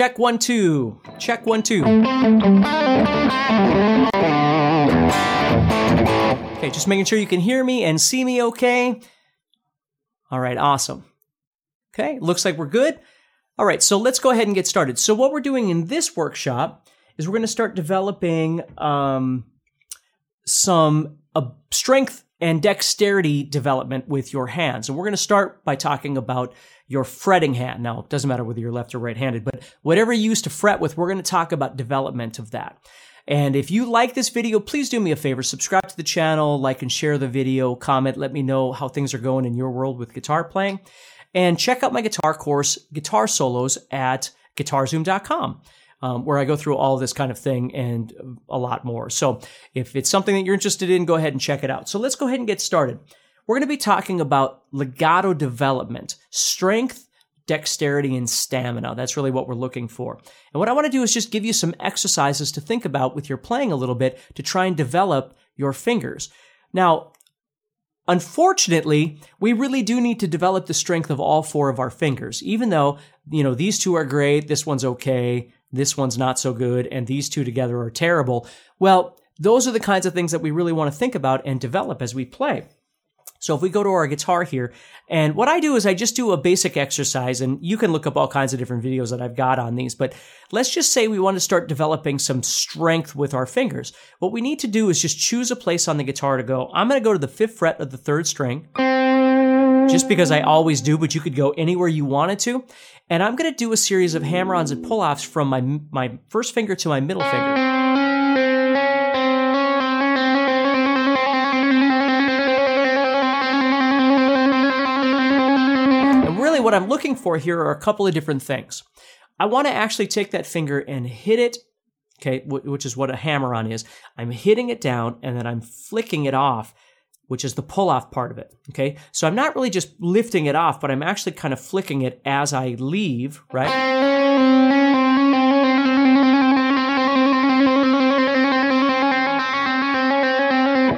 Check one, two. Check one, two. Okay, just making sure you can hear me and see me okay. All right, awesome. Okay, looks like we're good. All right, so let's go ahead and get started. So, what we're doing in this workshop is we're going to start developing um, some uh, strength and dexterity development with your hands. And we're going to start by talking about your fretting hand. Now, it doesn't matter whether you're left or right handed, but whatever you use to fret with, we're going to talk about development of that. And if you like this video, please do me a favor, subscribe to the channel, like and share the video, comment, let me know how things are going in your world with guitar playing. And check out my guitar course, Guitar Solos, at guitarzoom.com. Um, where I go through all this kind of thing and a lot more. So if it's something that you're interested in, go ahead and check it out. So let's go ahead and get started. We're going to be talking about legato development, strength, dexterity, and stamina. That's really what we're looking for. And what I want to do is just give you some exercises to think about with your playing a little bit to try and develop your fingers. Now, Unfortunately, we really do need to develop the strength of all four of our fingers. Even though, you know, these two are great, this one's okay, this one's not so good, and these two together are terrible. Well, those are the kinds of things that we really want to think about and develop as we play. So if we go to our guitar here, and what I do is I just do a basic exercise, and you can look up all kinds of different videos that I've got on these, but let's just say we want to start developing some strength with our fingers. What we need to do is just choose a place on the guitar to go. I'm going to go to the fifth fret of the third string, just because I always do, but you could go anywhere you wanted to. And I'm going to do a series of hammer-ons and pull-offs from my, my first finger to my middle finger. And really what I'm looking for here are a couple of different things. I want to actually take that finger and hit it, okay, which is what a hammer on is. I'm hitting it down and then I'm flicking it off, which is the pull off part of it, okay? So I'm not really just lifting it off, but I'm actually kind of flicking it as I leave, right?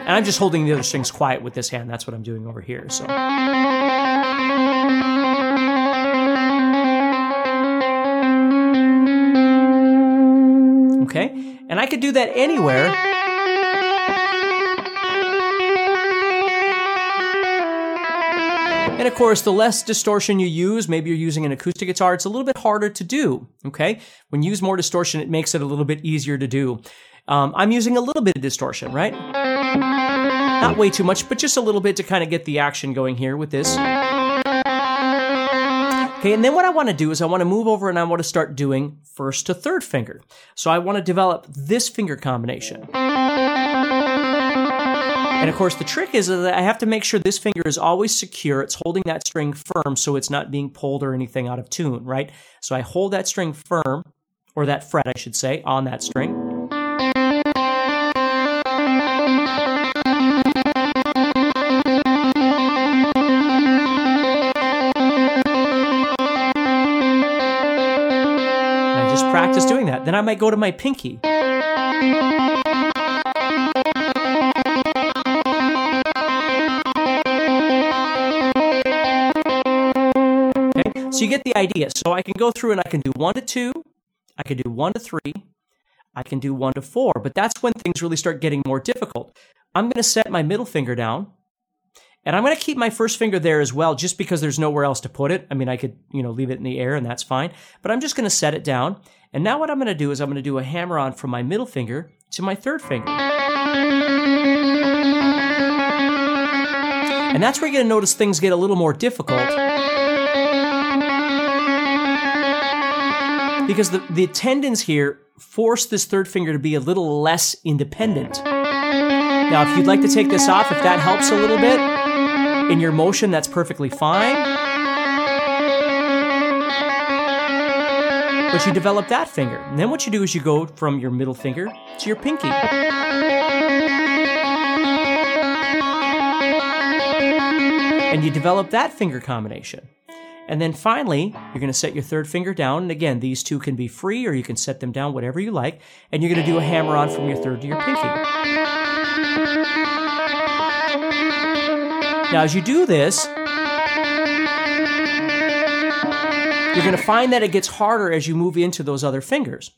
And I'm just holding the other strings quiet with this hand. That's what I'm doing over here. So. Okay? And I could do that anywhere. And of course, the less distortion you use, maybe you're using an acoustic guitar, it's a little bit harder to do. Okay? When you use more distortion, it makes it a little bit easier to do. Um, I'm using a little bit of distortion, right? Not way too much, but just a little bit to kind of get the action going here with this. Okay, and then what I want to do is I want to move over and I want to start doing first to third finger. So I want to develop this finger combination. And of course, the trick is that I have to make sure this finger is always secure. It's holding that string firm so it's not being pulled or anything out of tune, right? So I hold that string firm, or that fret, I should say, on that string. And I just practice doing that. Then I might go to my pinky. So you get the idea. So I can go through and I can do one to two, I can do one to three, I can do one to four, but that's when things really start getting more difficult. I'm going to set my middle finger down. And I'm going to keep my first finger there as well, just because there's nowhere else to put it. I mean, I could, you know, leave it in the air and that's fine. But I'm just going to set it down. And now what I'm going to do is I'm going to do a hammer on from my middle finger to my third finger. And that's where you're going to notice things get a little more difficult. Because the, the tendons here force this third finger to be a little less independent. Now, if you'd like to take this off, if that helps a little bit in your motion, that's perfectly fine. but you develop that finger. And then what you do is you go from your middle finger to your pinky. And you develop that finger combination. And then finally, you're going to set your third finger down. And again, these two can be free or you can set them down whatever you like. And you're going to do a hammer on from your third to your pinky. Now, as you do this, you're going to find that it gets harder as you move into those other fingers.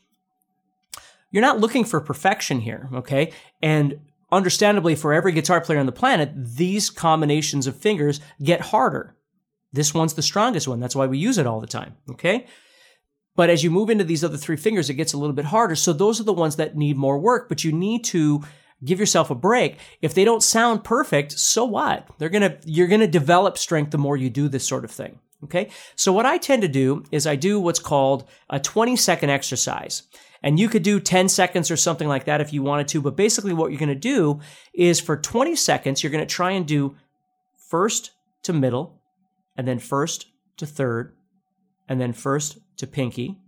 You're not looking for perfection here, okay? And understandably, for every guitar player on the planet, these combinations of fingers get harder. This one's the strongest one. That's why we use it all the time. Okay. But as you move into these other three fingers, it gets a little bit harder. So those are the ones that need more work, but you need to give yourself a break. If they don't sound perfect, so what? They're going to, you're going to develop strength the more you do this sort of thing. Okay. So what I tend to do is I do what's called a 20 second exercise. And you could do 10 seconds or something like that if you wanted to. But basically what you're going to do is for 20 seconds, you're going to try and do first to middle, and then first to third, and then first to pinky.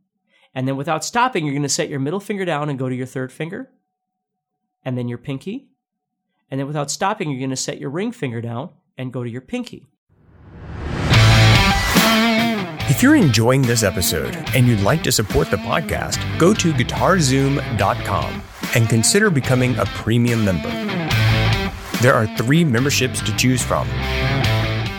And then without stopping, you're going to set your middle finger down and go to your third finger, and then your pinky. And then without stopping, you're going to set your ring finger down and go to your pinky. If you're enjoying this episode and you'd like to support the podcast, go to guitarzoom.com and consider becoming a premium member. There are three memberships to choose from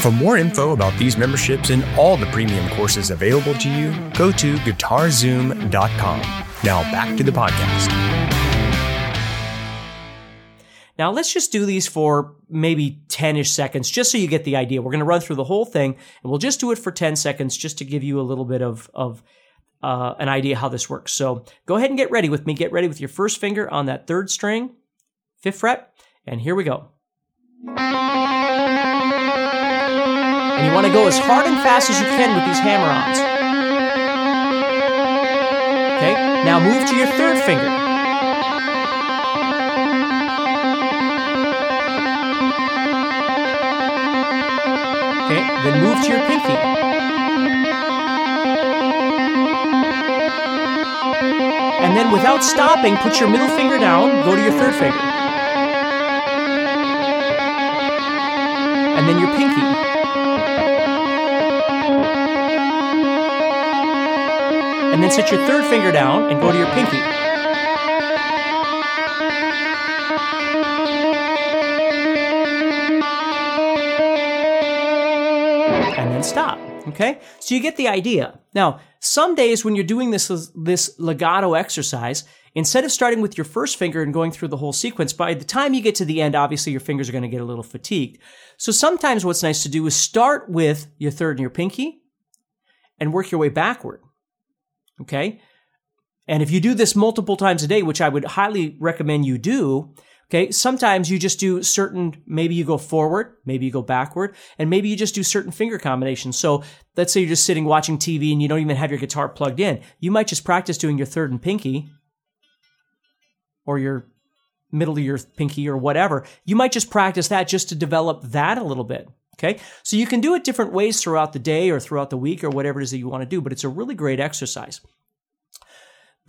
For more info about these memberships and all the premium courses available to you, go to guitarzoom.com. Now back to the podcast. Now let's just do these for maybe 10-ish seconds, just so you get the idea. We're going to run through the whole thing, and we'll just do it for 10 seconds, just to give you a little bit of, of uh, an idea how this works. So go ahead and get ready with me. Get ready with your first finger on that third string, fifth fret, and here we go. And you want to go as hard and fast as you can with these hammer-ons. Okay, now move to your third finger. Okay, then move to your pinky. And then without stopping, put your middle finger down, go to your third finger. And then your pinky. And then set your third finger down and go to your pinky. And then stop. Okay? So you get the idea. Now, some days when you're doing this, this legato exercise, instead of starting with your first finger and going through the whole sequence, by the time you get to the end, obviously your fingers are going to get a little fatigued. So sometimes what's nice to do is start with your third and your pinky and work your way backward. Okay. And if you do this multiple times a day, which I would highly recommend you do, okay, sometimes you just do certain, maybe you go forward, maybe you go backward, and maybe you just do certain finger combinations. So let's say you're just sitting watching TV and you don't even have your guitar plugged in. You might just practice doing your third and pinky or your middle of your pinky or whatever. You might just practice that just to develop that a little bit. Okay. So you can do it different ways throughout the day or throughout the week or whatever it is that you want to do, but it's a really great exercise.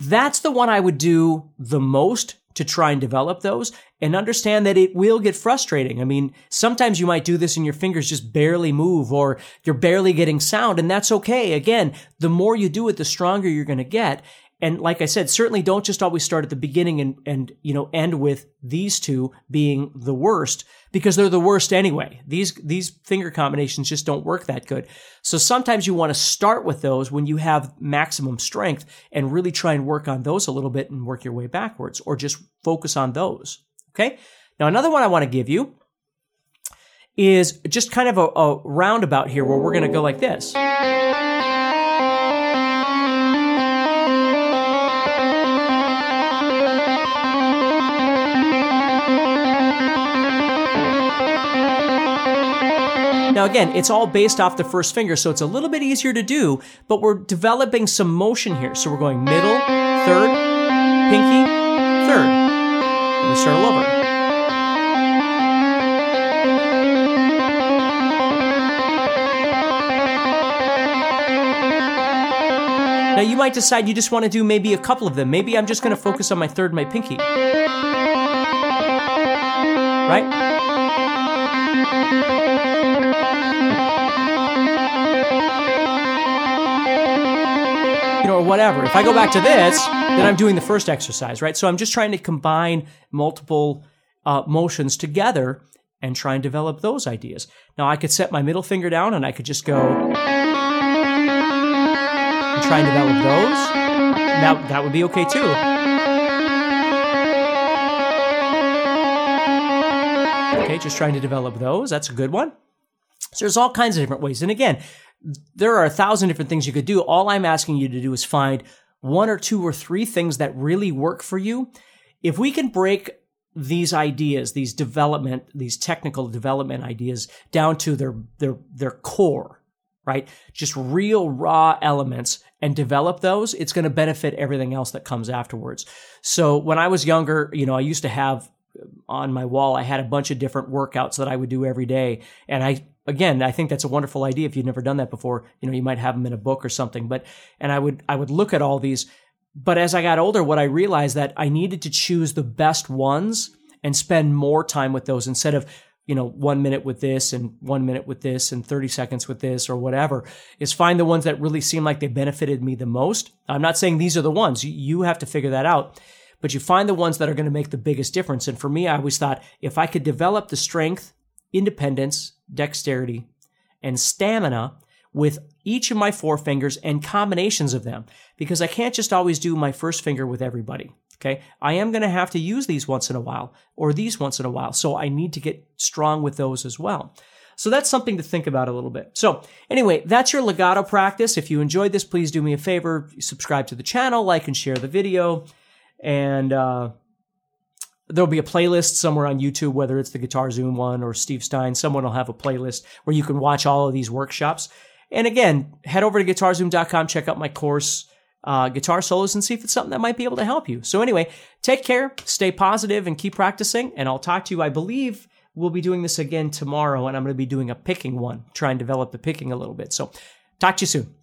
That's the one I would do the most to try and develop those and understand that it will get frustrating. I mean, sometimes you might do this and your fingers just barely move or you're barely getting sound and that's okay. Again, the more you do it, the stronger you're going to get. And like I said, certainly don't just always start at the beginning and, and, you know, end with these two being the worst because they're the worst anyway. These, these finger combinations just don't work that good. So sometimes you want to start with those when you have maximum strength and really try and work on those a little bit and work your way backwards or just focus on those. Okay. Now, another one I want to give you is just kind of a, a roundabout here where we're going to go like this. Now, again, it's all based off the first finger, so it's a little bit easier to do, but we're developing some motion here. So we're going middle, third, pinky, third. Let me start all over. Now you might decide you just want to do maybe a couple of them. Maybe I'm just going to focus on my third, my pinky. Right? Or whatever. If I go back to this, then I'm doing the first exercise, right? So I'm just trying to combine multiple uh, motions together and try and develop those ideas. Now I could set my middle finger down and I could just go and try and develop those, that, that would be okay too. Okay, just trying to develop those. That's a good one. So there's all kinds of different ways. And again, there are a thousand different things you could do. All I'm asking you to do is find one or two or three things that really work for you. If we can break these ideas, these development, these technical development ideas down to their their their core, right? Just real raw elements and develop those, it's going to benefit everything else that comes afterwards. So when I was younger, you know, I used to have on my wall, I had a bunch of different workouts that I would do every day. And I, again, I think that's a wonderful idea. If you've never done that before, you know, you might have them in a book or something, but, and I would, I would look at all these. But as I got older, what I realized that I needed to choose the best ones and spend more time with those instead of you know, one minute with this and one minute with this and 30 seconds with this or whatever is find the ones that really seem like they benefited me the most. I'm not saying these are the ones. You have to figure that out. But you find the ones that are going to make the biggest difference. And for me, I always thought if I could develop the strength, independence, dexterity, and stamina with each of my four fingers and combinations of them, because I can't just always do my first finger with everybody. Okay. I am going to have to use these once in a while or these once in a while. So I need to get strong with those as well. So that's something to think about a little bit. So anyway, that's your legato practice. If you enjoyed this, please do me a favor, subscribe to the channel, like and share the video. And, uh, there'll be a playlist somewhere on YouTube, whether it's the Guitar Zoom one or Steve Stine, Someone will have a playlist where you can watch all of these workshops. And again, head over to guitarzoom.com, check out my course uh, guitar solos and see if it's something that might be able to help you. So anyway, take care, stay positive, and keep practicing. And I'll talk to you. I believe we'll be doing this again tomorrow, and I'm going to be doing a picking one, try and develop the picking a little bit. So talk to you soon.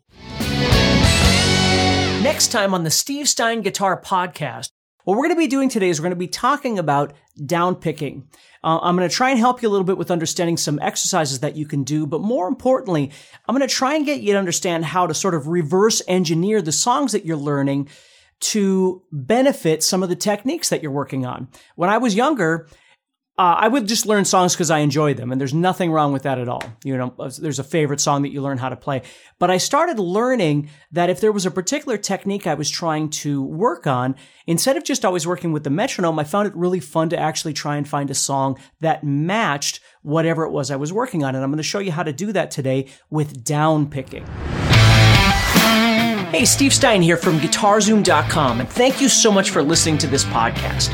Next time on the Steve Stine Guitar Podcast, what we're going to be doing today is we're going to be talking about down picking. Uh, I'm going to try and help you a little bit with understanding some exercises that you can do, but more importantly, I'm going to try and get you to understand how to sort of reverse engineer the songs that you're learning to benefit some of the techniques that you're working on. When I was younger, uh, I would just learn songs because I enjoy them, and there's nothing wrong with that at all. You know, there's a favorite song that you learn how to play. But I started learning that if there was a particular technique I was trying to work on, instead of just always working with the metronome, I found it really fun to actually try and find a song that matched whatever it was I was working on. And I'm going to show you how to do that today with down picking. Hey, Steve Stine here from GuitarZoom.com, and thank you so much for listening to this podcast.